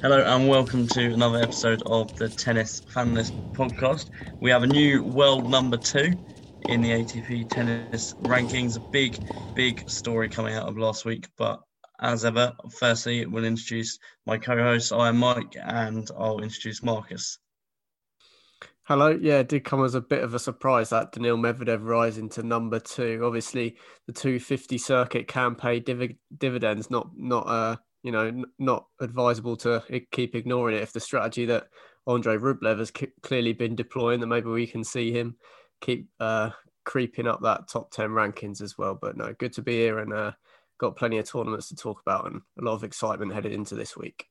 Hello and welcome to another episode of the Tennis Fanalist podcast. We have a new world number two in the ATP tennis rankings. A big, big story coming out of last week. But as ever, firstly, we'll introduce my co host. I am Mike and I'll introduce Marcus. Hello. Yeah, it did come as a bit of a surprise that Daniil Medvedev rising to number two. Obviously, the 250 circuit can pay div- dividends, not not uh you know, not advisable to keep ignoring it if the strategy that Andre Rublev has c- clearly been deploying, that maybe we can see him keep uh, creeping up that top 10 rankings as well. But no, good to be here and uh, got plenty of tournaments to talk about and a lot of excitement headed into this week.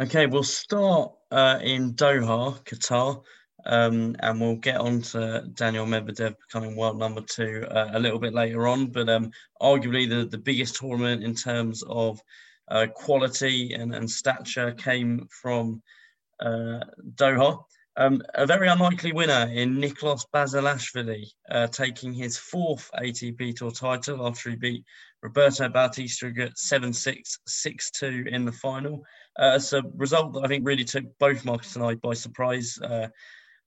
Okay, we'll start uh, in Doha, Qatar, um, and we'll get on to Daniel Medvedev becoming world number two uh, a little bit later on. But um, arguably, the, the biggest tournament in terms of uh, quality and, and stature came from uh, Doha. Um, a very unlikely winner in Nikoloz Basilashvili, uh, taking his fourth ATP Tour title after he beat Roberto Bautista 7 6, 6 2 in the final. Uh, it's a result that I think really took both Marcus and I by surprise. Uh,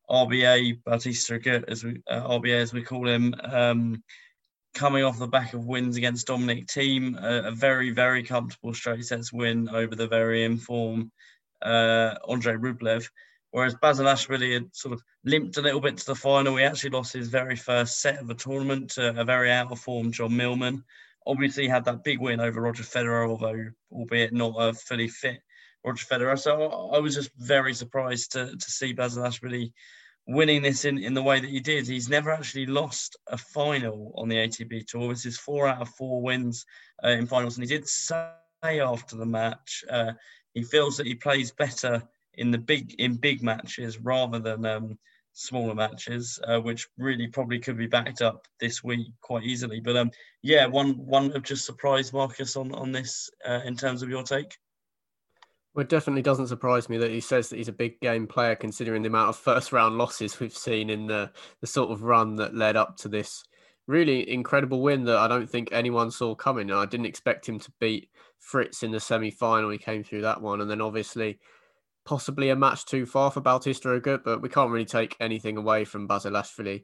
RBA, Bautista as we, uh, RBA as we call him, um, coming off the back of wins against Dominic Thiem, a, a very, very comfortable straight sets win over the very informed uh, Andre Rublev. Whereas Basilashvili had sort of limped a little bit to the final. He actually lost his very first set of the tournament to a very out of form John Millman. Obviously, had that big win over Roger Federer, although albeit not a fully fit Roger Federer. So I was just very surprised to, to see Basilashvili winning this in, in the way that he did. He's never actually lost a final on the ATP Tour. This is four out of four wins uh, in finals. And he did say after the match, uh, he feels that he plays better in the big in big matches rather than um, smaller matches, uh, which really probably could be backed up this week quite easily. But um, yeah, one one of just surprised Marcus on on this uh, in terms of your take. Well, it definitely doesn't surprise me that he says that he's a big game player, considering the amount of first round losses we've seen in the the sort of run that led up to this really incredible win that I don't think anyone saw coming. I didn't expect him to beat Fritz in the semi final. He came through that one, and then obviously possibly a match too far for Bautista Agut, but we can't really take anything away from Basilashvili.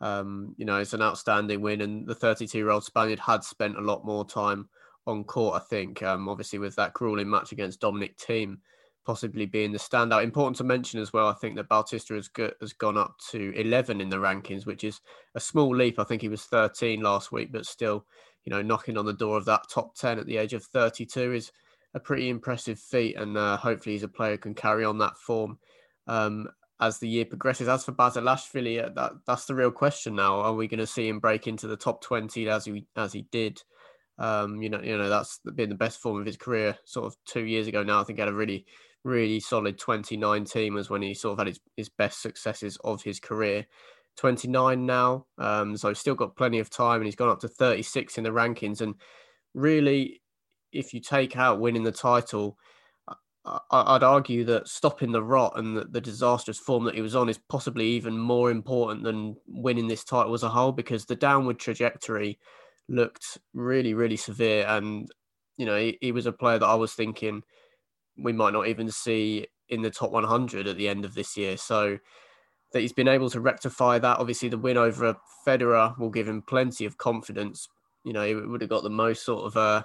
Um, you know, it's an outstanding win, and the 32 year old Spaniard had spent a lot more time on court, I think. Um, obviously, with that grueling match against Dominic Thiem possibly being the standout. Important to mention as well, I think that Bautista has, got, has gone up to 11 in the rankings, which is a small leap. I think he was 13 last week, but still, you know, knocking on the door of that top 10 at the age of 32 is a pretty impressive feat. And uh, hopefully, he's a player who can carry on that form. Um, as the year progresses. As for Basilashvili, uh, that that's the real question now. Are we going to see him break into the top twenty as he as he did um, you know, you know that's been the best form of his career. Sort of two years ago now, I think he had a really, really solid 2019 was when he sort of had his, his best successes of his career. 29 now, um, so still got plenty of time, and he's gone up to 36 in the rankings. And really, if you take out winning the title, I, would argue that stopping the rot and the, disastrous form that he was on is possibly even more important than winning this title as a whole because the downward trajectory looked really, really severe. And, you know, he, he was a player that I was thinking we might not even see in the top 100 at the end of this year. So that he's been able to rectify that. Obviously, the win over Federer will give him plenty of confidence. You know, he would have got the most sort of uh,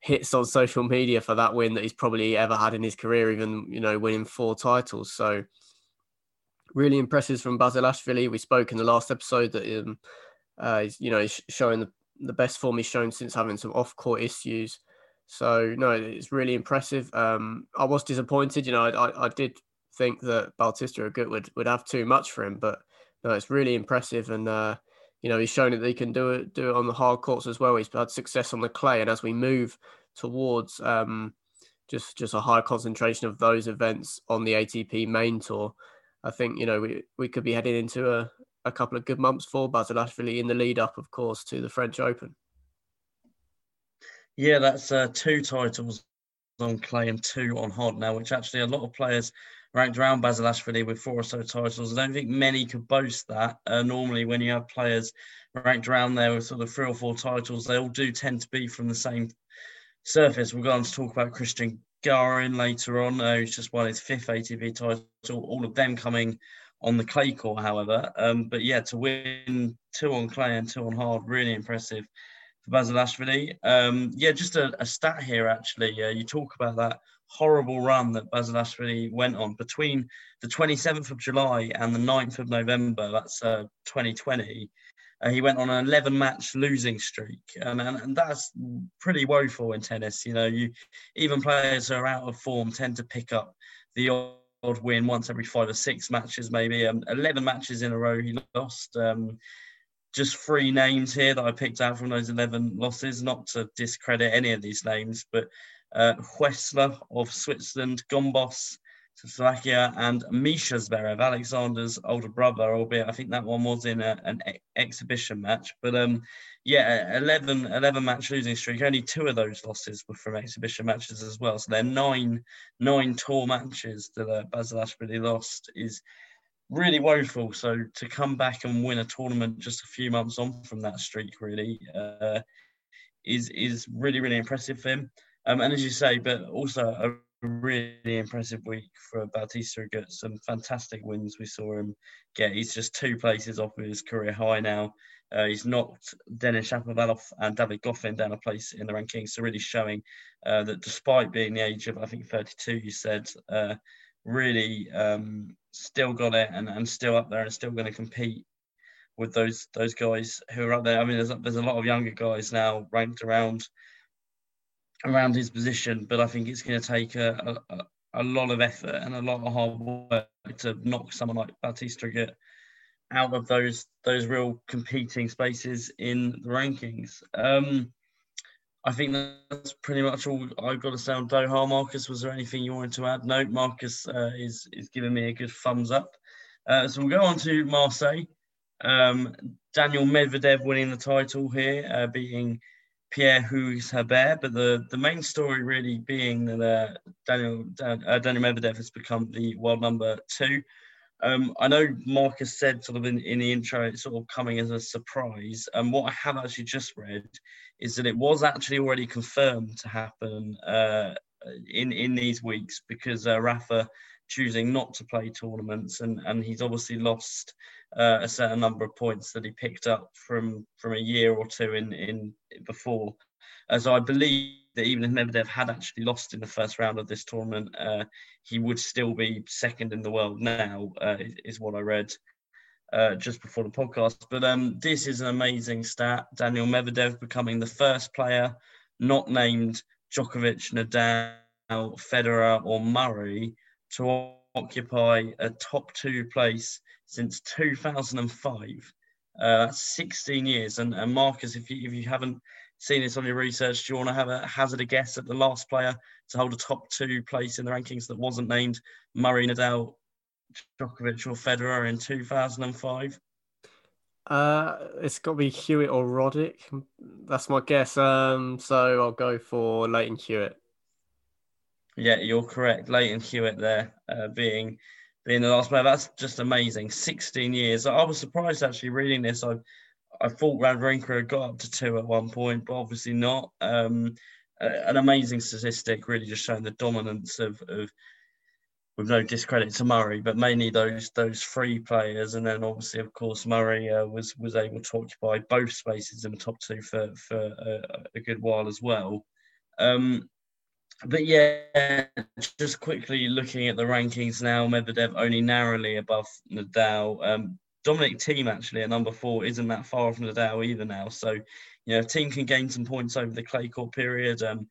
hits on social media for that win that he's probably ever had in his career, even, you know, winning four titles. So really impressive from Basilashvili. We spoke in the last episode that, um, uh, you know, he's showing the the best form he's shown since having some off court issues. So no, it's really impressive. Um, I was disappointed. You know, I, I, did think that Bautista Agut would would have too much for him, but no, it's really impressive. And uh, you know, he's shown that he can do it do it on the hard courts as well. He's had success on the clay, and as we move towards um, just just a high concentration of those events on the ATP main tour, I think you know we we could be heading into a, a couple of good months for Basilashvili in the lead up, of course, to the French Open. Yeah, that's uh, two titles on clay and two on hard now, which actually a lot of players ranked around Basilashvili with four or so titles. I don't think many could boast that. Uh, normally, when you have players ranked around there with sort of three or four titles, they all do tend to be from the same surface. We'll go on to talk about Christian Garin later on, uh, who's just won his fifth ATP title. All of them coming on the clay court, however. Um, but yeah, to win two on clay and two on hard, really impressive for Basilashvili. Um, yeah, just a, a, stat here actually. Uh, you talk about that horrible run that Basilashvili went on between the 27th of July and the 9th of November. That's uh, 2020. Uh, he went on an 11 match losing streak, and, and, and, that's pretty woeful in tennis. You know, you even players who are out of form tend to pick up the odd win once every five or six matches, maybe. Um, 11 matches in a row he lost. Um, just three names here that I picked out from those 11 losses, not to discredit any of these names, but uh, Huesler of Switzerland, Gombos to Slovakia, and Misha Zverev, Alexander's older brother, albeit I think that one was in a, an e- exhibition match. But um, yeah, 11, 11 match losing streak. Only two of those losses were from exhibition matches as well. So they're nine nine tour matches that uh, Basilashvili lost is really woeful. So to come back and win a tournament just a few months on from that streak really uh, is is really really impressive for him. Um, and as you say, but also a really impressive week for Bautista Agut. Some fantastic wins we saw him get. He's just two places off of his career high now. Uh, he's knocked Denis Shapovalov and David Goffin down a place in the rankings. So really showing uh, that despite being the age of I think 32, you said, uh, really um, still got it and, and still up there and still going to compete with those those guys who are up there. I mean, there's there's a lot of younger guys now ranked around around his position, but I think it's going to take a, a, a lot of effort and a lot of hard work to knock someone like Bautista Agut out of those those real competing spaces in the rankings. Um, I think that's pretty much all I've got to say on Doha. Marcus, was there anything you wanted to add? No, Marcus uh, is is giving me a good thumbs up. Uh, so we'll go on to Marseille. Um, Daniel Medvedev winning the title here, uh, beating Pierre Hugues Herbert. But the, the main story really being that uh, Daniel uh, Daniel Medvedev has become the world number two. Um, I know Marcus said sort of in, in the intro, it's sort of coming as a surprise. And what I have actually just read is that it was actually already confirmed to happen uh, in in these weeks because uh, Rafa choosing not to play tournaments, and and he's obviously lost uh, a certain number of points that he picked up from from a year or two in in before. As I believe that even if Medvedev had actually lost in the first round of this tournament, uh, he would still be second in the world now, uh, is what I read uh, just before the podcast. But um, this is an amazing stat. Daniel Medvedev becoming the first player not named Djokovic, Nadal, Federer, or Murray to occupy a top two place since 2005. Uh, 16 years. And, and Marcus, if you if you haven't seen this on your research, do you want to have a hazard a guess at the last player to hold a top two place in the rankings that wasn't named Murray, Nadal, Djokovic, or Federer in 2005? Uh, it's got to be Hewitt or Roddick. That's my guess. Um, so I'll go for Lleyton Hewitt. Yeah, you're correct. Lleyton Hewitt there, uh, being being the last player. That's just amazing. 16 years. I was surprised actually reading this. I I thought Wawrinka had got up to two at one point, but obviously not. Um, an amazing statistic, really just showing the dominance of, of with no discredit to Murray, but mainly those those three players, and then obviously, of course, Murray uh, was was able to occupy both spaces in the top two for for a, a good while as well. Um, but yeah, just quickly looking at the rankings now, Medvedev only narrowly above Nadal. Um, Dominic Thiem actually at number four isn't that far from Nadal either now. So, you know, Thiem can gain some points over the clay court period, um,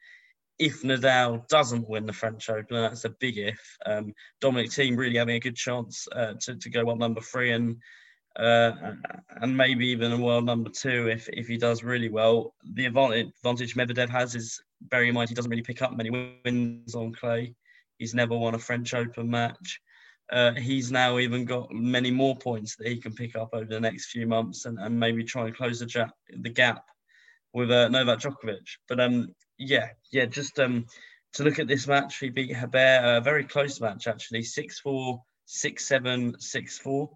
if Nadal doesn't win the French Open, and that's a big if, um, Dominic Thiem really having a good chance uh, to, to go up number three and uh, and maybe even a world number two if, if he does really well. The advantage Medvedev has is, bearing in mind, he doesn't really pick up many wins on clay. He's never won a French Open match uh, he's now even got many more points that he can pick up over the next few months and, and maybe try and close the, gap, the gap with uh, Novak Djokovic. But um, yeah, yeah, just um, to look at this match, he beat Herbert, a very close match actually, 6 4, 6 7, 6 4.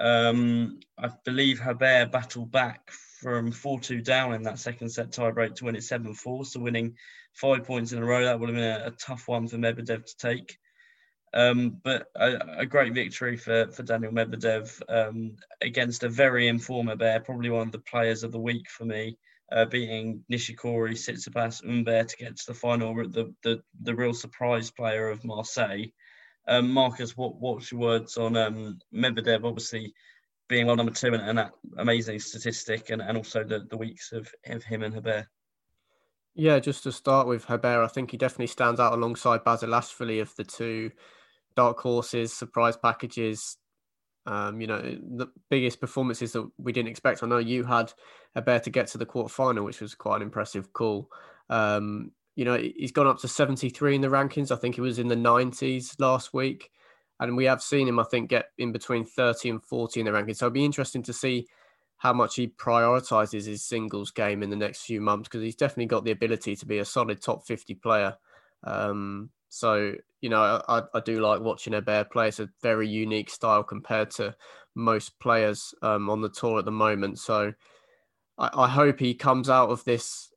Um, I believe Herbert battled back from 4 2 down in that second set tiebreak to win it 7 4. So winning five points in a row, that would have been a, a tough one for Medvedev to take. Um, but a, a, great victory for, for Daniel Medvedev um, against a very informed Herbert, probably one of the players of the week for me uh, beating Nishikori, Tsitsipas, Humbert to get to the final, the, the, the real surprise player of Marseille. Um, Marcus, what, what's your words on um, Medvedev, obviously being world number two and, and that amazing statistic, and, and also the, the weeks of, of him and Herbert? Yeah, just to start with Herbert, I think he definitely stands out alongside Basilashvili of the two dark horses, surprise packages, um, you know, the biggest performances that we didn't expect. I know you had bear to get to the quarterfinal, which was quite an impressive call. Um, you know, he's gone up to 73 in the rankings. I think he was in the 90s last week. And we have seen him, I think, get in between 30 and 40 in the rankings. So it'll be interesting to see how much he prioritizes his singles game in the next few months because he's definitely got the ability to be a solid top 50 player. Um, so you know, I, I do like watching Herbert play. It's a very unique style compared to most players um, on the tour at the moment. So I, I hope he comes out of this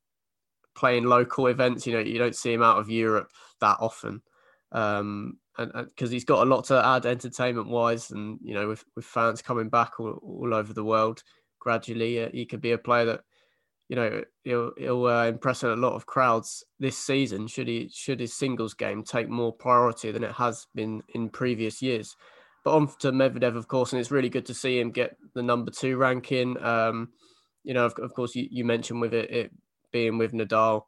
playing local events. You know, you don't see him out of Europe that often. Um, and because he's got a lot to add entertainment wise, and you know, with, with fans coming back all, all over the world gradually, uh, he could be a player that you know he'll he'll uh, impress a lot of crowds this season. Should he should his singles game take more priority than it has been in previous years? But on to Medvedev, of course, and it's really good to see him get the number two ranking. Um, you know, of, of course, you, you, mentioned with it, it being with Nadal,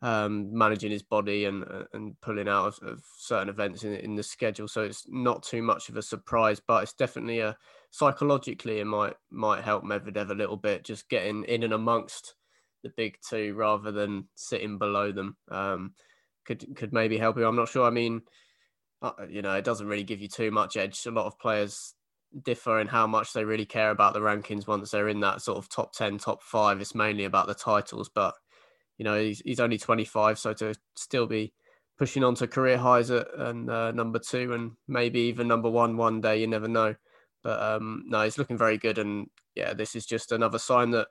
um, managing his body and and pulling out of, of, certain events in, in the schedule, so it's not too much of a surprise. But it's definitely a psychologically it might might help Medvedev a little bit, just getting in and amongst the big two rather than sitting below them. Um, could could maybe help you. I'm not sure. I mean, uh, you know, it doesn't really give you too much edge. A lot of players differ in how much they really care about the rankings once they're in that sort of top 10 top 5 it's mainly about the titles but you know he's, he's only 25 so to still be pushing on to career highs at and uh, number 2 and maybe even number 1 one day you never know but um no he's looking very good and yeah this is just another sign that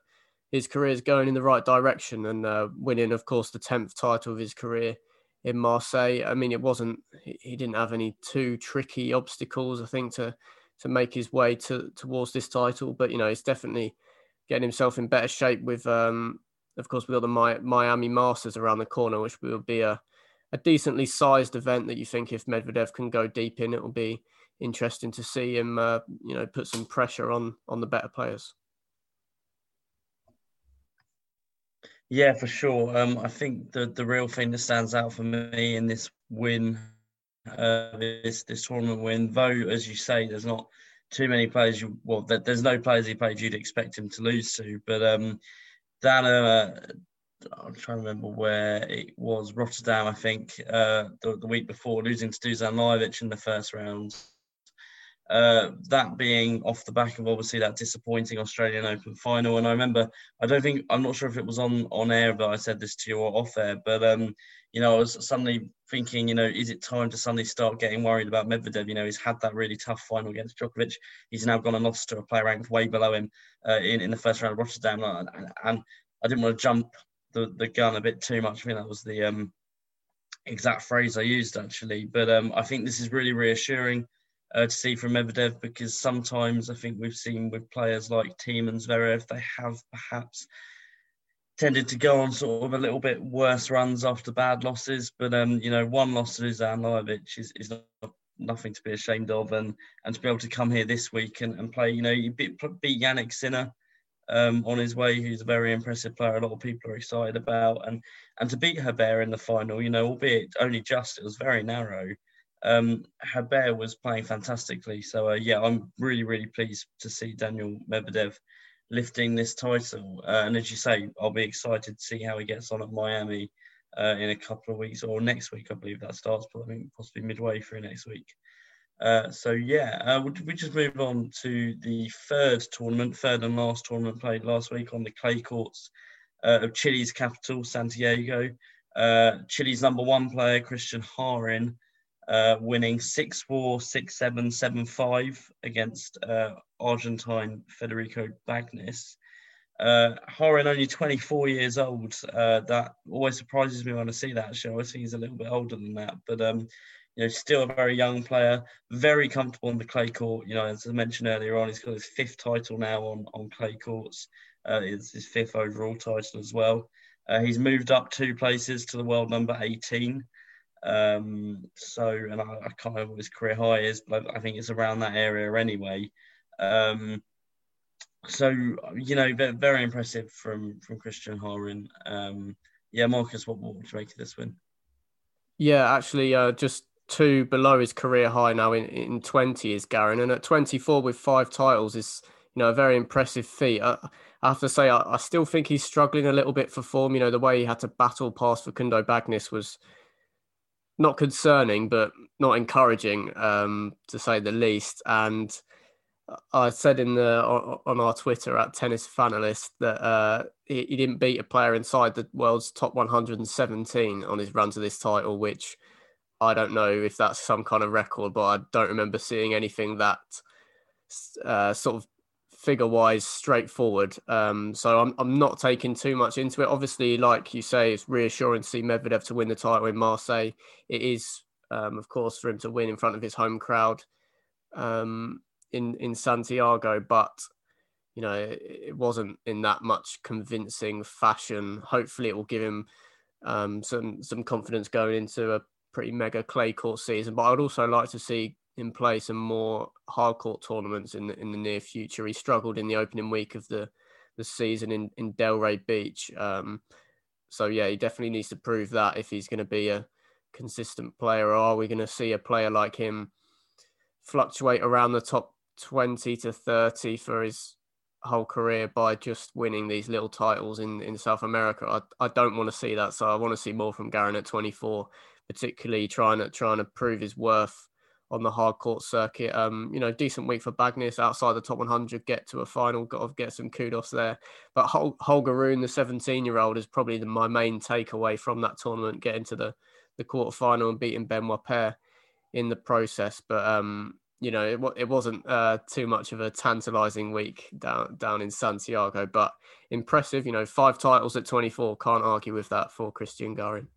his career is going in the right direction and uh, winning, of course, the 10th title of his career in Marseille. I mean, it wasn't, he didn't have any too tricky obstacles, I think, to to make his way to towards this title. But, you know, he's definitely getting himself in better shape with, um, of course, we've got the Miami Masters around the corner, which will be a, a decently sized event that you think if Medvedev can go deep in, it will be interesting to see him, uh, you know, put some pressure on on the better players. Yeah, for sure. Um, I think the the real thing that stands out for me in this win, uh, this this tournament win, though, as you say, there's not too many players. You well, there's no players he played you'd expect him to lose to, but um, that uh, I'm trying to remember where it was Rotterdam, I think, uh, the, the week before losing to Dusan Lajovic in the first round. Uh, that being off the back of obviously that disappointing Australian Open final. And I remember, I don't think, I'm not sure if it was on on air, but I said this to you or off air. But um, you know, I was suddenly thinking, you know, is it time to suddenly start getting worried about Medvedev? You know, he's had that really tough final against Djokovic. He's now gone and lost to a player ranked way below him uh, in in the first round of Rotterdam, and, and I didn't want to jump the, the gun a bit too much. I think that was the um, exact phrase I used actually. But um, I think this is really reassuring uh, to see from Medvedev because sometimes I think we've seen with players like Thiem and Zverev, they have perhaps tended to go on sort of a little bit worse runs after bad losses. But um, you know, one loss to Dusan Lajovic is, is not, nothing to be ashamed of, and and to be able to come here this week and, and play, you know, you beat, beat Jannik Sinner um, on his way, who's a very impressive player. A lot of people are excited about, and and to beat Herbert in the final, you know, albeit only just, it was very narrow um, Herbert was playing fantastically. So uh, yeah, I'm really really pleased to see Daniel Medvedev lifting this title. Uh, and as you say, I'll be excited to see how he gets on at Miami uh, in a couple of weeks or next week. I believe that starts, but I think possibly midway through next week. Uh, so yeah, uh, we just move on to the third tournament, third and last tournament played last week on the clay courts uh, of Chile's capital, Santiago. Chile's number one player, Christian Garin, uh, winning 6 4, 6 7, 7 5 against uh, Argentine Federico Bagnis. Uh, Garin, only 24 years old. Uh, that always surprises me when I see that show. I think he's a little bit older than that, but um, you know, still a very young player, very comfortable on the clay court. You know, as I mentioned earlier on, he's got his fifth title now on, on clay courts. Uh, it's his fifth overall title as well. Uh, he's moved up two places to the world number 18. Um, so, and I, I, can't remember what his career high is, but I, think it's around that area anyway. Um, so, you know, very impressive from from Christian Garin. Um, yeah, Marcus, what, would you make of this win? Yeah, actually, uh, just two below his career high now in, in 20 is Garin. And at 24 with five titles is, you know, a very impressive feat. I, I have to say, I, I, still think he's struggling a little bit for form. You know, the way he had to battle past Facundo Bagnis was not concerning, but not encouraging, um, to say the least. And I said in the on our Twitter at Tennis Fanalist that uh, he, he didn't beat a player inside the world's top 117 on his run to this title, which – I don't know if that's some kind of record, but I don't remember seeing anything that uh, sort of figure wise straightforward. Um, so I'm, I'm not taking too much into it. Obviously, like you say, it's reassuring to see Medvedev to win the title in Marseille. It is, um, of course, for him to win in front of his home crowd um, in in Santiago, but you know it, wasn't in that much convincing fashion. Hopefully, it will give him um, some some confidence going into a pretty mega clay court season. But I'd also like to see him play some more hard court tournaments in the, in the near future. He struggled in the opening week of the the season in in Delray Beach. Um, so yeah, he definitely needs to prove that if he's going to be a consistent player. Or are we going to see a player like him fluctuate around the top twenty to thirty for his whole career by just winning these little titles in, in South America. I, I don't want to see that. So I want to see more from Garin at 24 particularly trying to trying to prove his worth on the hard court circuit. Um, you know, decent week for Bagnis outside the top 100, get to a final, got to get some kudos there. But Hol- Holger Rune, the 17 year old, is probably the, my main takeaway from that tournament, getting to the the quarterfinal and beating Benoit Paire in the process. But um, you know, it, it wasn't uh, too much of a tantalizing week down down in Santiago, but impressive. You know, five titles at 24, can't argue with that for Christian Garin.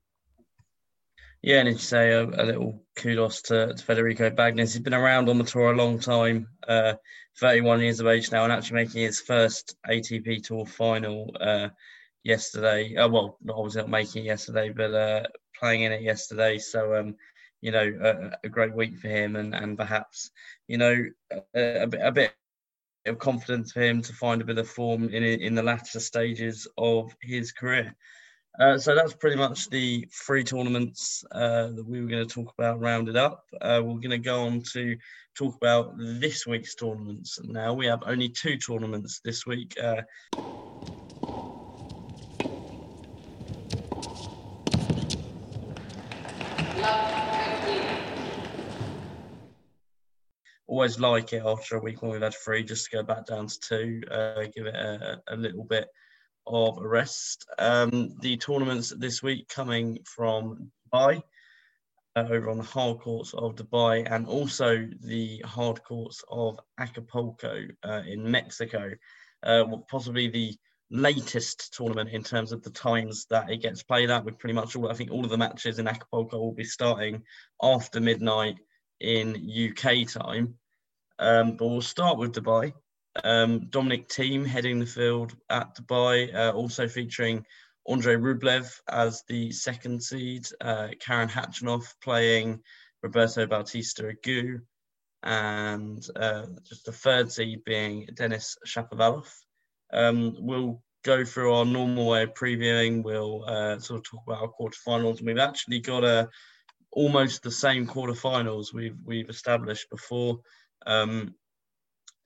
Yeah, and to say a, a, little kudos to, to, Federico Bagnis. He's been around on the tour a long time, uh, 31 years of age now, and actually making his first ATP Tour final uh, yesterday. Uh, well, not obviously not making it yesterday, but uh, playing in it yesterday. So, um, you know, a, a, great week for him, and, and perhaps, you know, a, a, bit, a bit of confidence for him to find a bit of form in in the latter stages of his career. Uh, so that's pretty much the three tournaments uh, that we were going to talk about rounded up. Uh, we're going to go on to talk about this week's tournaments. Now we have only two tournaments this week. Uh, always like it after a week when we've had three, just to go back down to two, uh, give it a, a little bit of rest. Um, the tournaments this week coming from Dubai, uh, over on the hard courts of Dubai, and also the hard courts of Acapulco uh, in Mexico. Uh, possibly the latest tournament in terms of the times that it gets played at. With pretty much all, I think all of the matches in Acapulco will be starting after midnight in UK time. Um, but we'll start with Dubai. Um, Dominic Thiem heading the field at Dubai, uh, also featuring Andrei Rublev as the second seed, uh, Karen Khachanov playing Roberto Bautista Agut, and uh, just the third seed being Denis Shapovalov. Um, we'll go through our normal way of previewing. We'll uh, sort of talk about our quarterfinals. We've actually got a almost the same quarterfinals we've we've established before. Um,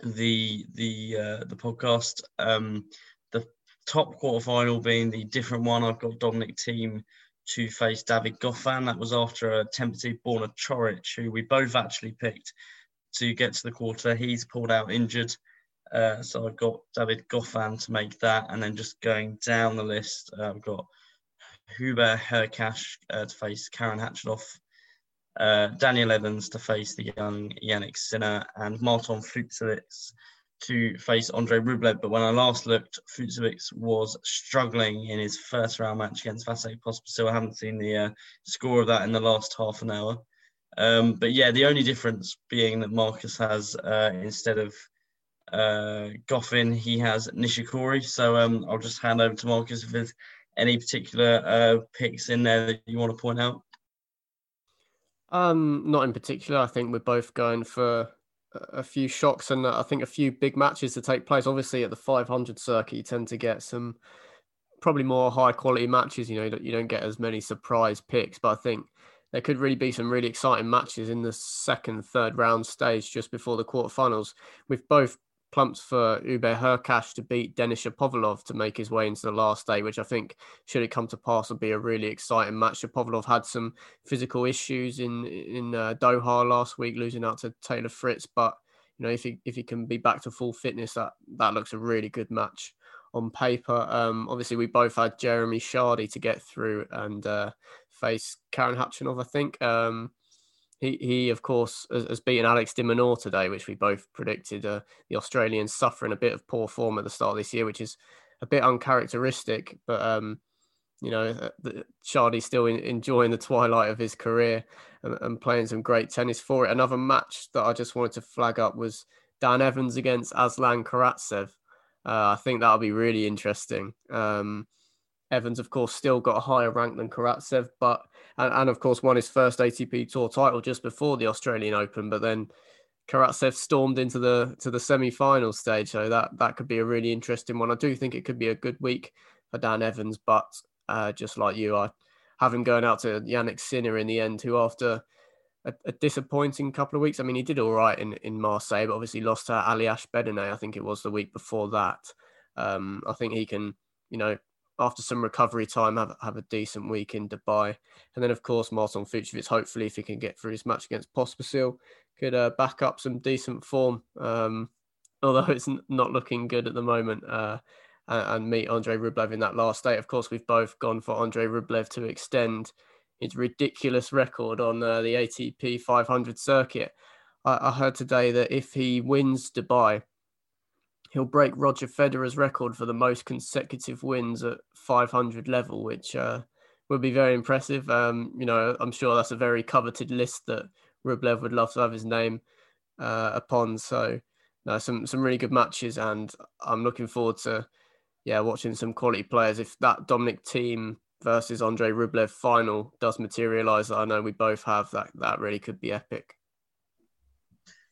the the uh, the podcast. Um, the top quarterfinal being the different one. I've got Dominic Thiem to face David Goffin. That was after a tentative Borna Coric, who we both actually picked to get to the quarter. He's pulled out injured. Uh, so I've got David Goffin to make that, and then just going down the list, uh, I've got Hubert Hurkacz uh, to face Karen Khachanov, uh, Daniel Evans to face the young Jannik Sinner, and Marton Fucsovics to face Andre Rublev. But when I last looked, Fucsovics was struggling in his first round match against Vasek Pospisil. I haven't seen the uh, score of that in the last half an hour. Um, but yeah, the only difference being that Marcus has uh, instead of uh, Goffin, he has Nishikori. So um, I'll just hand over to Marcus if there's any particular uh, picks in there that you want to point out. Um, not in particular. I think we're both going for a few shocks and I think a few big matches to take place. Obviously, at the 500 circuit, you tend to get some probably more high quality matches. You know, you don't get as many surprise picks, but I think there could really be some really exciting matches in the second, third round stage just before the quarterfinals. We've both plumped for Hubert Hurkacz to beat Denis Shapovalov to make his way into the last day, which I think, should it come to pass, will be a really exciting match. Shapovalov had some physical issues in in uh, Doha last week, losing out to Taylor Fritz, but you know if he if he can be back to full fitness, that that looks a really good match on paper. Um, obviously, we both had Jeremy Chardy to get through and uh, face Karen Khachanov, I think. Um, he, he of course, has, has beaten Alex de today, which we both predicted. Uh, the Australians suffering a bit of poor form at the start of this year, which is a bit uncharacteristic. But um, you know, uh, Chardy's still in, enjoying the twilight of his career and, and, playing some great tennis for it. Another match that I just wanted to flag up was Dan Evans against Aslan Karatsev. Uh, I think that'll be really interesting. Um, Evans, of course, still got a higher rank than Karatsev, but and, and of course won his first ATP Tour title just before the Australian Open. But then Karatsev stormed into the to the semi-final stage, so that that could be a really interesting one. I do think it could be a good week for Dan Evans, but uh, just like you, I have him going out to Jannik Sinner in the end, who after a, a, disappointing couple of weeks, I mean, he did all right in in Marseille, but obviously lost to Aljaz Bedene. I think it was the week before that. Um, I think he can, you know, after some recovery time, have have a decent week in Dubai, and then of course Marton Fucsovics. Hopefully, if he can get through his match against Pospisil, could uh, back up some decent form. Um, although it's not looking good at the moment, uh, and, and, meet Andre Rublev in that last day. Of course, we've both gone for Andre Rublev to extend his ridiculous record on uh, the ATP 500 circuit. I, I heard today that if he wins Dubai he'll break Roger Federer's record for the most consecutive wins at 500 level, which uh, would be very impressive. Um, you know, I'm sure that's a very coveted list that Rublev would love to have his name uh, upon. So, no, some some really good matches, and I'm looking forward to yeah watching some quality players. If that Dominic Thiem versus Andre Rublev final does materialize, I know we both have that. That really could be epic.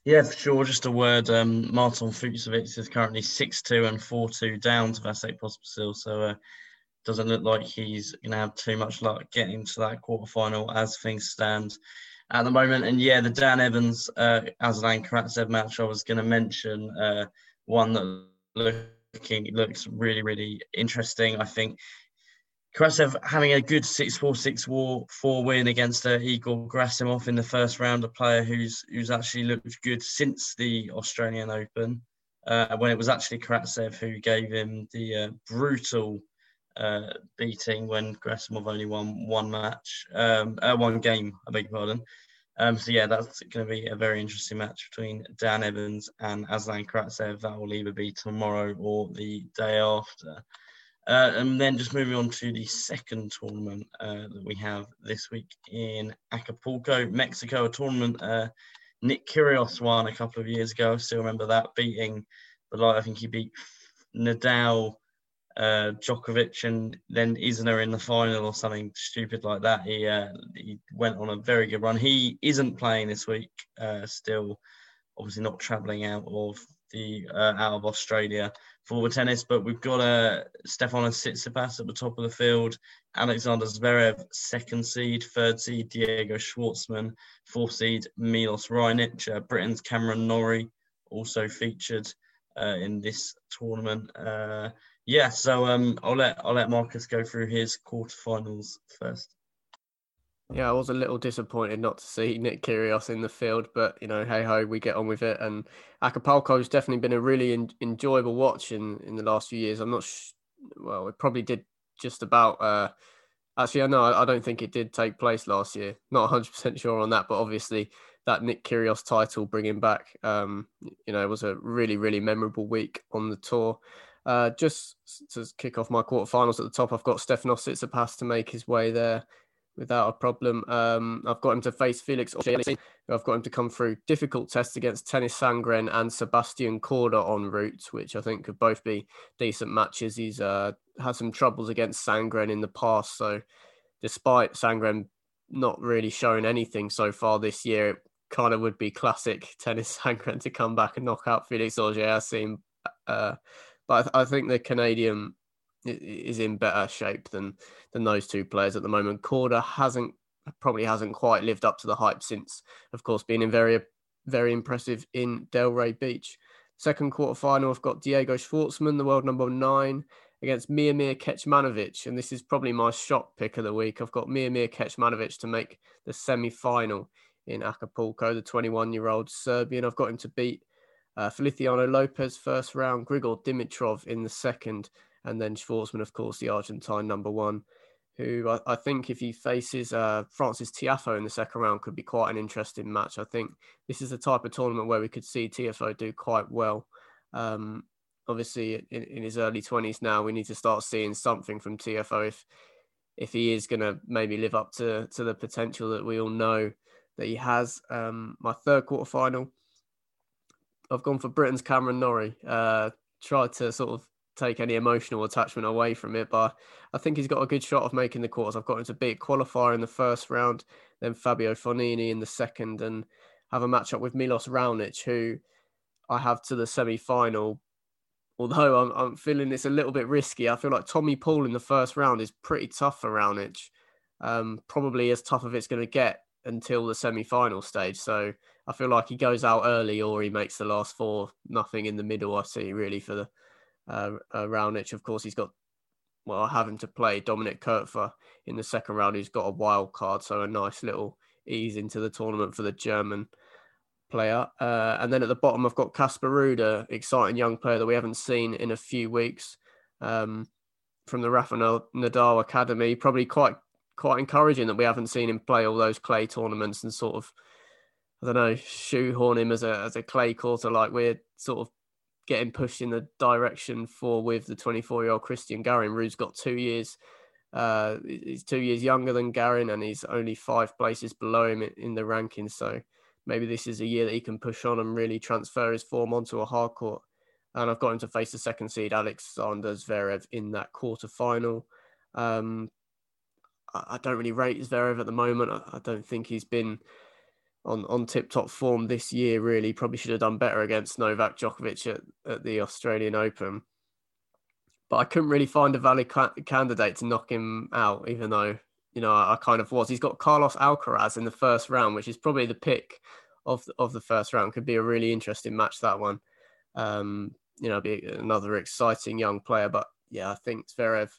Yeah, for sure. Just a word. Um, Marton Fucsovics is currently six-two and four-two down to Vasek Pospisil, so uh, doesn't look like he's going to have too much luck getting to that quarterfinal as things stand at the moment. And yeah, the Dan Evans uh, Aslan Karatsev match I was going to mention, uh, one that looking looks really really interesting. I think Karatsev having a good 6-4, 6-4 win against uh, Egor Gerasimov in the first round, a player who's who's actually looked good since the Australian Open, uh, when it was actually Karatsev who gave him the uh, brutal uh, beating when Gerasimov only won one match, um, uh, one game, I beg your pardon. Um, so yeah, that's going to be a very interesting match between Dan Evans and Aslan Karatsev. That will either be tomorrow or the day after. Uh, and then just moving on to the second tournament uh, that we have this week in Acapulco, Mexico, a tournament uh, Nick Kyrgios won a couple of years ago. I still remember that beating the light. I think he beat Nadal, uh, Djokovic, and then Isner in the final or something stupid like that. He uh, he went on a very good run. He isn't playing this week. Uh, still, obviously not travelling out of the out of Australia for the tennis, but we've got uh, Stefanos Tsitsipas at the top of the field, Alexander Zverev, second seed, third seed, Diego Schwartzman, fourth seed, Milos Raonic, uh, Britain's Cameron Norrie, also featured uh, in this tournament. Uh, yeah, so um, I'll let I'll let Marcus go through his quarterfinals first. Yeah, I was a little disappointed not to see Nick Kyrgios in the field, but you know, hey ho, we get on with it. And Acapulco has definitely been a really en- enjoyable watch in in the last few years. I'm not sh- well, it probably did just about uh, Actually, no, I don't think it did take place last year. Not 100% sure on that, but obviously that Nick Kyrgios title bringing back, um, you know, it was a really, really memorable week on the tour. Uh, just to kick off my quarterfinals at the top, I've got Stefanos Tsitsipas to make his way there without a problem. Um, I've got him to face Felix I've got him to come through difficult tests against Tennys Sandgren and Sebastian Korda on route, which I think could both be decent matches. He's uh, had some troubles against Sandgren in the past, so despite Sandgren not really showing anything so far this year, it kind of would be classic Tennys Sandgren to come back and knock out Felix Auger Aliassime. Uh, but I, I think the Canadian is in better shape than than those two players at the moment. Korda hasn't probably hasn't quite lived up to the hype since, of course, being in very very impressive in Delray Beach. Second quarter final, I've got Diego Schwartzman, the world number nine, against Miomir Kecmanovic, and this is probably my shock pick of the week. I've got Miomir Kecmanovic to make the semi final in Acapulco, the 21 year old Serbian. I've got him to beat uh, Feliciano Lopez first round, Grigor Dimitrov in the second, and then Schwartzman, of course, the Argentine number one, who I, I think if he faces uh, Frances Tiafoe in the second round could be quite an interesting match. I think this is the type of tournament where we could see Tiafoe do quite well. Um, obviously, in, in, his early 20s now, we need to start seeing something from Tiafoe if if he is going to maybe live up to, to the potential that we all know that he has. Um, my third quarter final I've gone for Britain's Cameron Norrie. Uh, tried to sort of take any emotional attachment away from it, but I think he's got a good shot of making the quarters. I've got him to beat qualifier in the first round, then Fabio Fognini in the second, and have a matchup with Milos Raonic, who I have to the semi final. Although I'm, I'm feeling it's a little bit risky, I feel like Tommy Paul in the first round is pretty tough for Raonic. Um, probably as tough as it's going to get until the semi final stage. So I feel like he goes out early or he makes the last four. Nothing in the middle. I see really for the uh, uh, Raonic. Of course, he's got well having to play Dominik Koepfer in the second round. He's got a wild card, so a nice little ease into the tournament for the German player. Uh, and then at the bottom, I've got Casper Ruud, exciting young player that we haven't seen in a few weeks um, from the Rafa Nadal Academy. Probably quite quite encouraging that we haven't seen him play all those clay tournaments and sort of I don't know, shoehorn him as a as a clay quarter like we're sort of getting pushed in the direction for with the 24 year old Christian Garin. Ruud's got two years. Uh, he's two years younger than Garin, and he's only five places below him in the rankings. So maybe this is a year that he can push on and really transfer his form onto a hard court. And I've got him to face the second seed Alexander Zverev in that quarter final. Um, I don't really rate Zverev at the moment. I don't think he's been on on tip top form this year. Really, probably should have done better against Novak Djokovic at, at the Australian Open. But I couldn't really find a valid ca- candidate to knock him out, even though you know I, I, kind of was. He's got Carlos Alcaraz in the first round, which is probably the pick of of the first round. Could be a really interesting match that one. Um, you know, be another exciting young player. But yeah, I think Zverev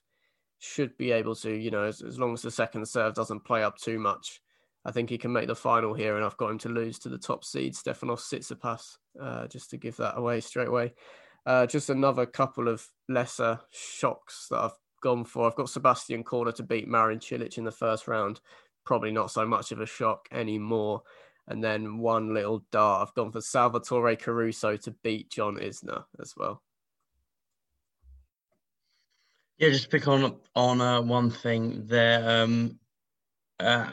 should be able to, you know, as, as long as the second serve doesn't play up too much, I think he can make the final here, and I've got him to lose to the top seed, Stefanos Tsitsipas, uh, just to give that away straight away. Uh, just another couple of lesser shocks that I've gone for. I've got Sebastian Korda to beat Marin Cilic in the first round. Probably not so much of a shock anymore. And then one little dart. I've gone for Salvatore Caruso to beat John Isner as well. Yeah, just pick on on uh, one thing there. Um, uh,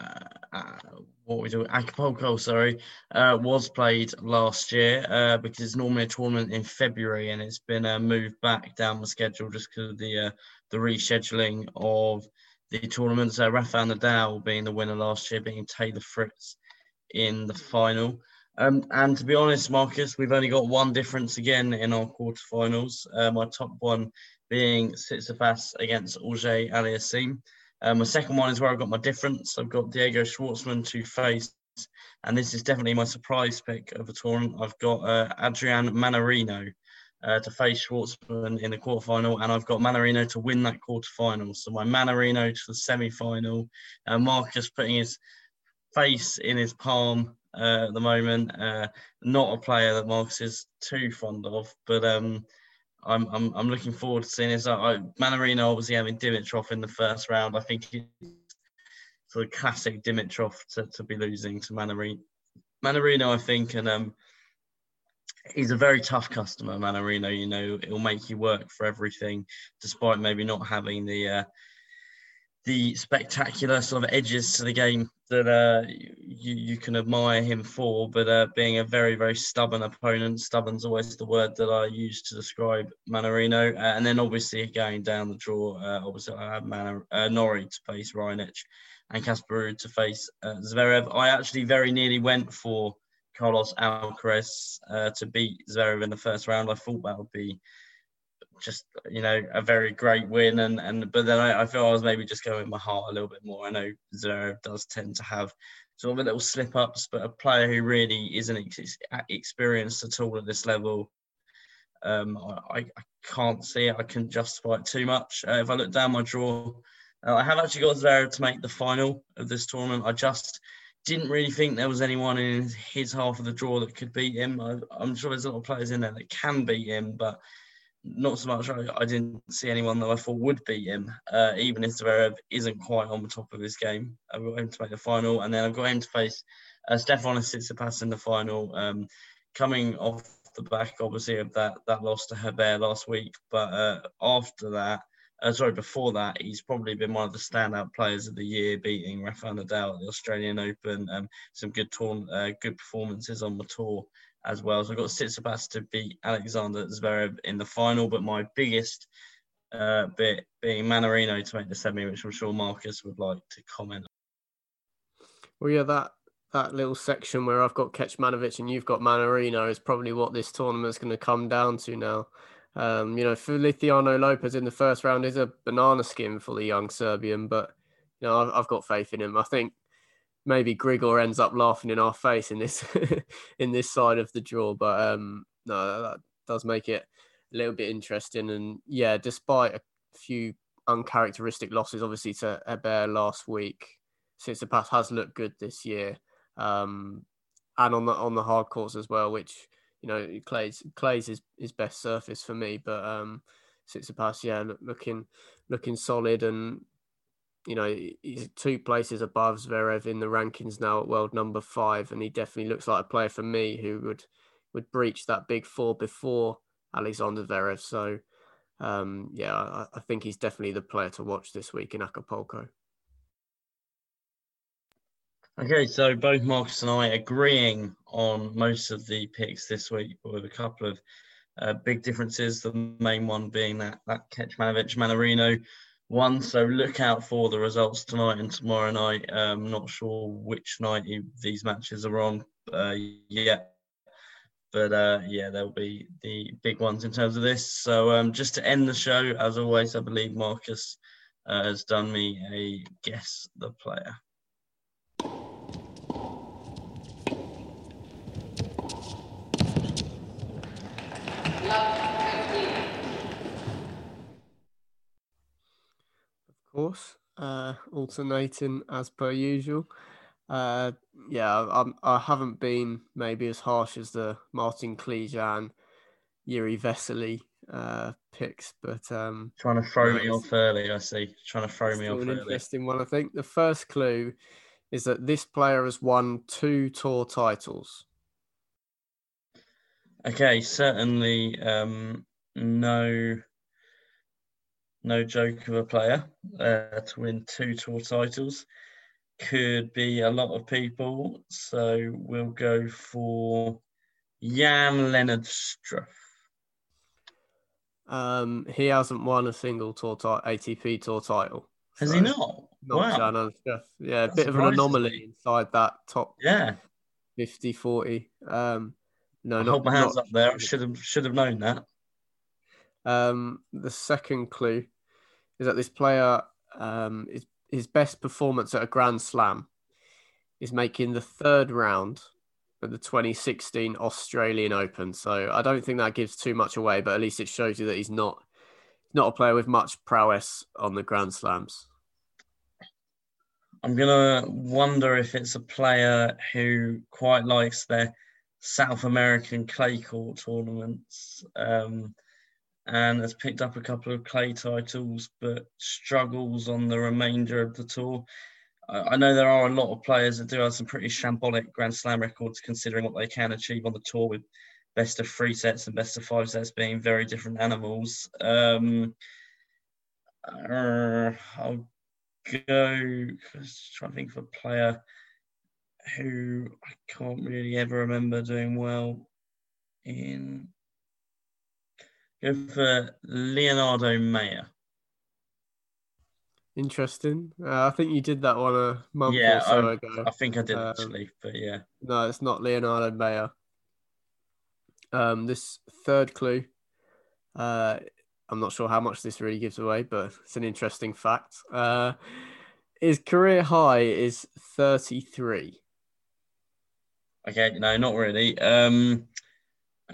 uh, what we do, Acapulco, sorry, uh, was played last year uh, because it's normally a tournament in February and it's been uh, moved back down the schedule just because of the uh, the rescheduling of the tournaments. Uh, Rafael Nadal being the winner last year, being Taylor Fritz in the final. Um, and to be honest, Marcus, we've only got one difference again in our quarterfinals. Uh, my top one being Tsitsipas against Auger Aliassime. Um, my second one is where I've got my difference. I've got Diego Schwartzman to face, and this is definitely my surprise pick of the tournament. I've got uh, Adrian Mannarino uh, to face Schwartzman in the quarterfinal, and I've got Mannarino to win that quarterfinal. So my Mannarino to the semi-final. Uh, Marcus putting his face in his palm uh, at the moment. Uh, not a player that Marcus is too fond of, but um, I'm I'm I'm looking forward to seeing this. I, Mannarino obviously having Dimitrov in the first round. I think it's sort of classic Dimitrov to, to be losing to Mannarino. Mannarino, I think, and um, he's a very tough customer, Mannarino. You know, it'll make you work for everything, despite maybe not having the uh, the spectacular sort of edges to the game that uh, you, you can admire him for, but uh, being a very, very stubborn opponent. Stubborn's always the word that I use to describe Mannarino. Uh, and then obviously going down the draw, uh, obviously I had Manor, uh, Norrie to face Raonic and Casper to face uh, Zverev. I actually very nearly went for Carlos Alcaraz to beat Zverev in the first round. I thought that would be just you know a very great win and and but then I, I feel I was maybe just going with my heart a little bit more. I know Zverev does tend to have sort of a little slip ups, but a player who really isn't ex- experienced at all at this level, um, I, I can't see it. I can justify it too much. Uh, if I look down my draw, uh, I have actually got Zverev to make the final of this tournament. I just didn't really think there was anyone in his half of the draw that could beat him. I, am sure there's a lot of players in there that can beat him, but not so much. I, I, didn't see anyone that I thought would beat him, uh, even if Zverev isn't quite on the top of his game. I've got him to make the final, and then I've got him to face uh, Stefanos Tsitsipas in the final, um, coming off the back, obviously, of that that loss to Herbert last week. But uh, after that, uh, sorry, before that, he's probably been one of the standout players of the year, beating Rafael Nadal at the Australian Open. Um, some good uh, good performances on the tour as well. So I've got Tsitsipas to beat Alexander Zverev in the final, but my biggest uh, bit being Mannarino to make the semi, which I'm sure Marcus would like to comment. On. Well, yeah, that that little section where I've got Kecmanovic and you've got Mannarino is probably what this tournament's going to come down to now. Um, you know, Feliciano Lopez in the first round is a banana skin for the young Serbian, but you know, I've, I've got faith in him. I think maybe Grigor ends up laughing in our face in this in this side of the draw. But um, no, that does make it a little bit interesting. And yeah, despite a few uncharacteristic losses, obviously to Herbert last week, Tsitsipas has looked good this year, um, and on the on the hard courts as well, which you know Clay's Clay's his, his best surface for me. But um, Tsitsipas, yeah, look, looking looking solid and you know, he's two places above Zverev in the rankings now at world number five, and he definitely looks like a player for me who would would breach that big four before Alexander Zverev. So, um, yeah, I, I think he's definitely the player to watch this week in Acapulco. Okay, so both Marcus and I agreeing on most of the picks this week, with a couple of uh, big differences. The main one being that that Kecmanovic Mannarino one. So look out for the results tonight and tomorrow night. Um, not sure which night these matches are on uh, yet, but uh, yeah, there'll be the big ones in terms of this. So um, just to end the show, as always, I believe Marcus uh, has done me a guess the player. Course, uh, alternating as per usual. Uh, yeah, I'm, I haven't been maybe as harsh as the Martin Klizan, Jiri Vesely uh, picks, but um, trying to throw me off early. I see, trying to throw me off. An early. interesting one, I think. The first clue is that this player has won two tour titles. Okay, certainly um, no no joke of a player uh, to win two tour titles. Could be a lot of people, so we'll go for Jan Lennard Struff. Um, he hasn't won a single tour ti- ATP tour title. Has so he not? Not wow. Jan Lennard Struff. Yeah, a bit of an anomaly inside that top. Yeah. 50 40. Um, no, I not, hold my hands not, up there. I should have should have known that. Um, the second clue is that this player, um, is, his best performance at a Grand Slam is making the third round at the 2016 Australian Open. So I don't think that gives too much away, but at least it shows you that he's not not a player with much prowess on the Grand Slams. I'm gonna wonder if it's a player who quite likes their South American clay court tournaments. Um, and has picked up a couple of clay titles, but struggles on the remainder of the tour. I know there are a lot of players that do have some pretty shambolic Grand Slam records, considering what they can achieve on the tour with best of three sets and best of five sets being very different animals. Um, uh, I'll go. Trying to think of a player who I can't really ever remember doing well in. Go for Leonardo Mayer. Interesting. Uh, I think you did that one a month yeah, or so I, ago. I think I did um, actually, but yeah. No, it's not Leonardo Mayer. Um, this third clue, uh, I'm not sure how much this really gives away, but it's an interesting fact. Uh, his career high is 33. Okay, no, not really. Um,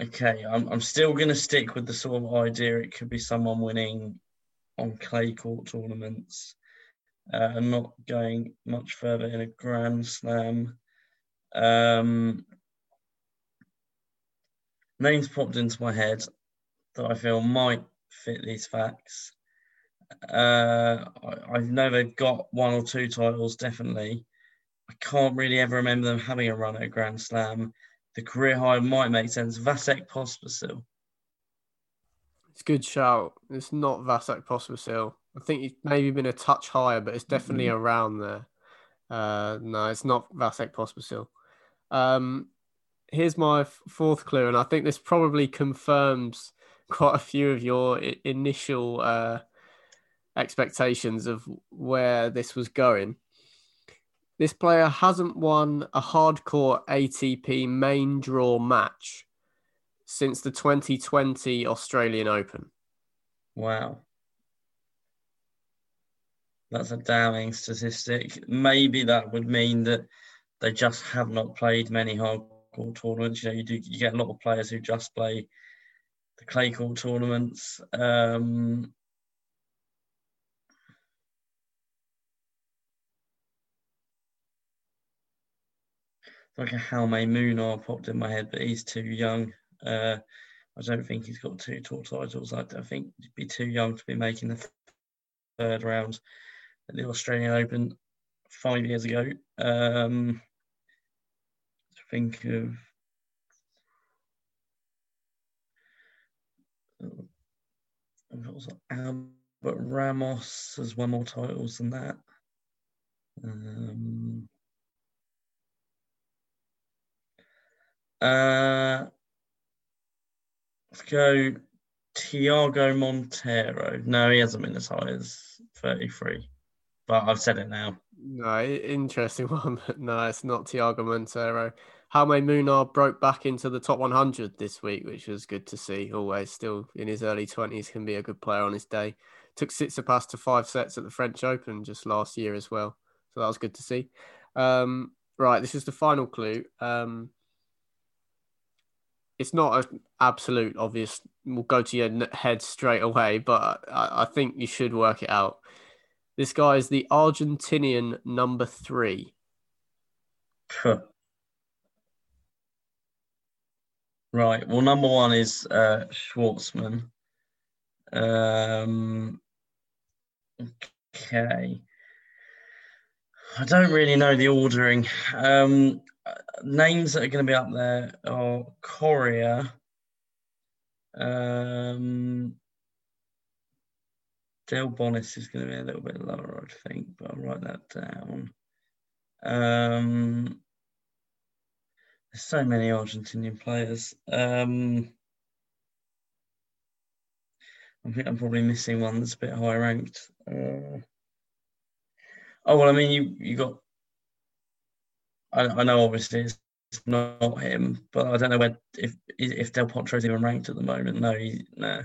okay, I'm, I'm still going to stick with the sort of idea it could be someone winning on clay court tournaments uh, and not going much further in a Grand Slam. Um, names popped into my head that I feel might fit these facts. Uh, I, I know they've got one or two titles, definitely. I can't really ever remember them having a run at a Grand Slam. The career high might make sense. Vasek Pospisil. It's a good shout. It's not Vasek Pospisil. I think it's maybe been a touch higher, but it's definitely mm-hmm. around there. Uh, no, it's not Vasek Pospisil. Um, here's my f- fourth clue, and I think this probably confirms quite a few of your I- initial uh, expectations of where this was going. This player hasn't won a hard court ATP main draw match since the 2020 Australian Open. Wow. That's a damning statistic. Maybe that would mean that they just have not played many hard court tournaments. You know, you do you get a lot of players who just play the clay court tournaments. Um, like a Jaume Munar popped in my head, but he's too young. Uh, I don't think he's got two tour titles. I, I think he'd be too young to be making the third round at the Australian Open five years ago. Um, think of Albert Ramos has won more titles than that. Um, uh, let's go Thiago Monteiro. No, he hasn't been as high as 33 but I've said it now. No, interesting one, but no, it's not Thiago Monteiro. Jaume Munar broke back into the top 100 this week, which was good to see. Always still in his early 20s, can be a good player on his day. Took Tsitsipas to five sets at the French Open just last year as well. So that was good to see. Um, right, this is the final clue. Um, it's not an absolute obvious. We'll go to your head straight away, but I, I think you should work it out. This guy is the Argentinian number three. right. Well, number one is uh, Schwartzman. Um, okay. I don't really know the ordering. Um, names that are going to be up there are Coria, um, Delbonis is going to be a little bit lower, I think, but I'll write that down. Um, there's so many Argentinian players. Um, I think I'm probably missing one that's a bit high ranked. Uh, oh well, I mean, you you got. I, I know obviously it's not him, but I don't know where if if Del Potro's even ranked at the moment. No, he, no.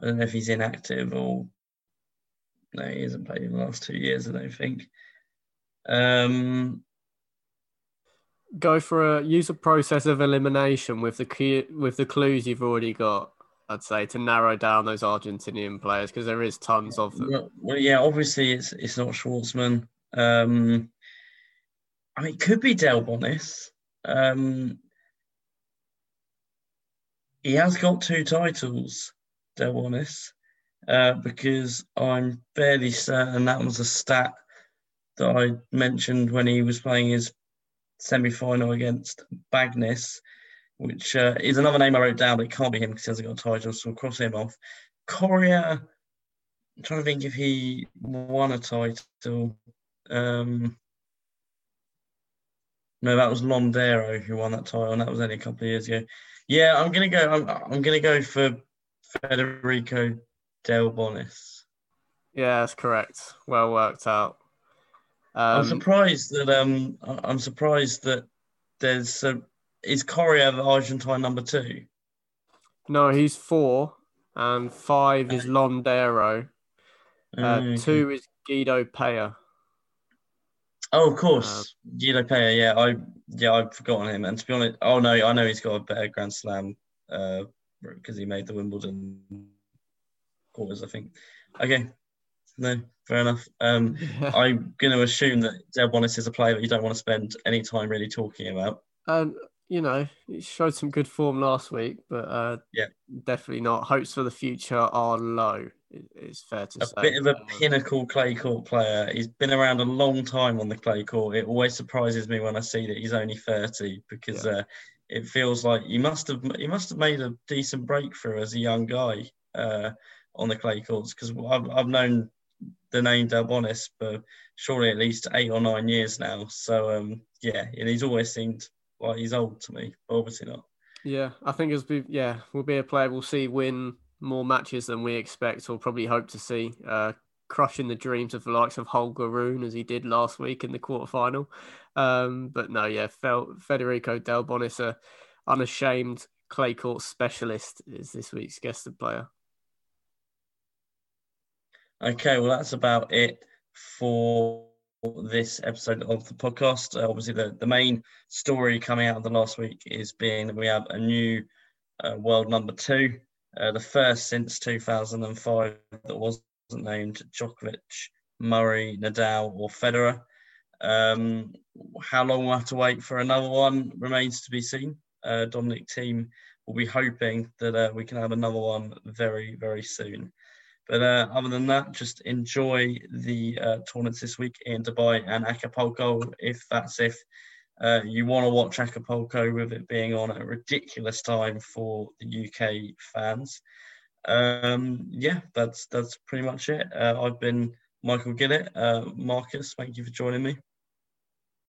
I don't know if he's inactive or no, he hasn't played in the last two years, I don't think. Um, Go for a use a process of elimination with the key, with the clues you've already got. I'd say to narrow down those Argentinian players because there is tons of them. Well, well, yeah, obviously it's it's not Schwartzman. Um, I mean, it could be Delbonis. Um, he has got two titles. Delbonis uh, because I'm fairly certain that was a stat that I mentioned when he was playing his semi-final against Bagnis, which uh, is another name I wrote down, but it can't be him because he hasn't got a title, so we'll cross him off. Coria, I'm trying to think if he won a title. Um, no, that was Londero who won that title, and that was only a couple of years ago. Yeah, I'm gonna go. I'm, I'm gonna go for Federico Delbonis. Yeah, that's correct. Well worked out. Um, I'm surprised that um I'm surprised that there's a, is Coria the Argentine number two? No, he's four, and five is Londero. Uh, okay. Two is Guido Pella. Oh, of course, uh, Pella. Yeah, I yeah I've forgotten him. And to be honest, oh no, I know he's got a better Grand Slam because uh, he made the Wimbledon quarters, I think. Okay, no, fair enough. Um, I'm going to assume that Delbonis is a player that you don't want to spend any time really talking about. Um, you know, he showed some good form last week, but uh, yeah, definitely not. Hopes for the future are low. It's fair to a say. A bit of a pinnacle clay court player. He's been around a long time on the clay court. It always surprises me when I see that he's only 30 because yeah. uh, it feels like he must have he must have made a decent breakthrough as a young guy uh, on the clay courts because I've, I've known the name Delbonis for surely at least eight or nine years now. So um, yeah, and he's always seemed like he's old to me, but obviously not. Yeah, I think it's be yeah, will be a player we'll see win more matches than we expect or probably hope to see. Uh, crushing the dreams of the likes of Holger Rune as he did last week in the quarterfinal. Um, but no, yeah, Federico Delbonis, a unashamed clay court specialist, is this week's guest player. Okay, well, that's about it for this episode of the podcast. Uh, obviously, the, the main story coming out of the last week is being that we have a new uh, world number two, uh, the first since 2005 that wasn't named Djokovic, Murray, Nadal, or Federer. Um, how long we'll have to wait for another one remains to be seen. Uh, Dominic Thiem will be hoping that uh, we can have another one very, very soon. But uh, other than that, just enjoy the uh, tournaments this week in Dubai and Acapulco. If that's if uh, you want to watch Acapulco with it being on at a ridiculous time for the UK fans. Um, yeah, that's that's pretty much it. Uh, I've been Michael Gillett. Uh, Marcus, thank you for joining me.